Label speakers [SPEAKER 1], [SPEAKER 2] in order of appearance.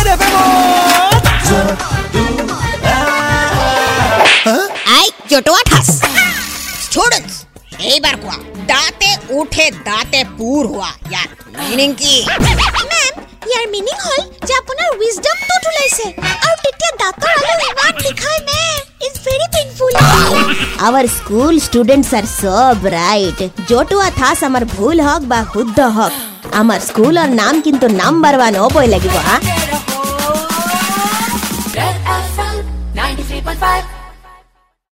[SPEAKER 1] রে
[SPEAKER 2] আই জটোয়া ঠাস স্টুডেন্টস এইবার কোয়া দাঁতে উঠে দাঁতে পুর হওয়া ইয়ার মিনিং কি
[SPEAKER 3] মেম ইয়াৰ মিনিং হ'ল যে আপোনাৰ উইজডমটো ওলাইছে আৰু তেতিয়া দাঁতৰ আলু ইমান বিষায় ma'am it's very painful
[SPEAKER 4] our school students are so bright জটুয়া thus আমার ভুল হক বা শুদ্ধ হক আমার স্কুলের নাম কিন্তু নাম্বার ওয়ান হবই লাগিব হা five.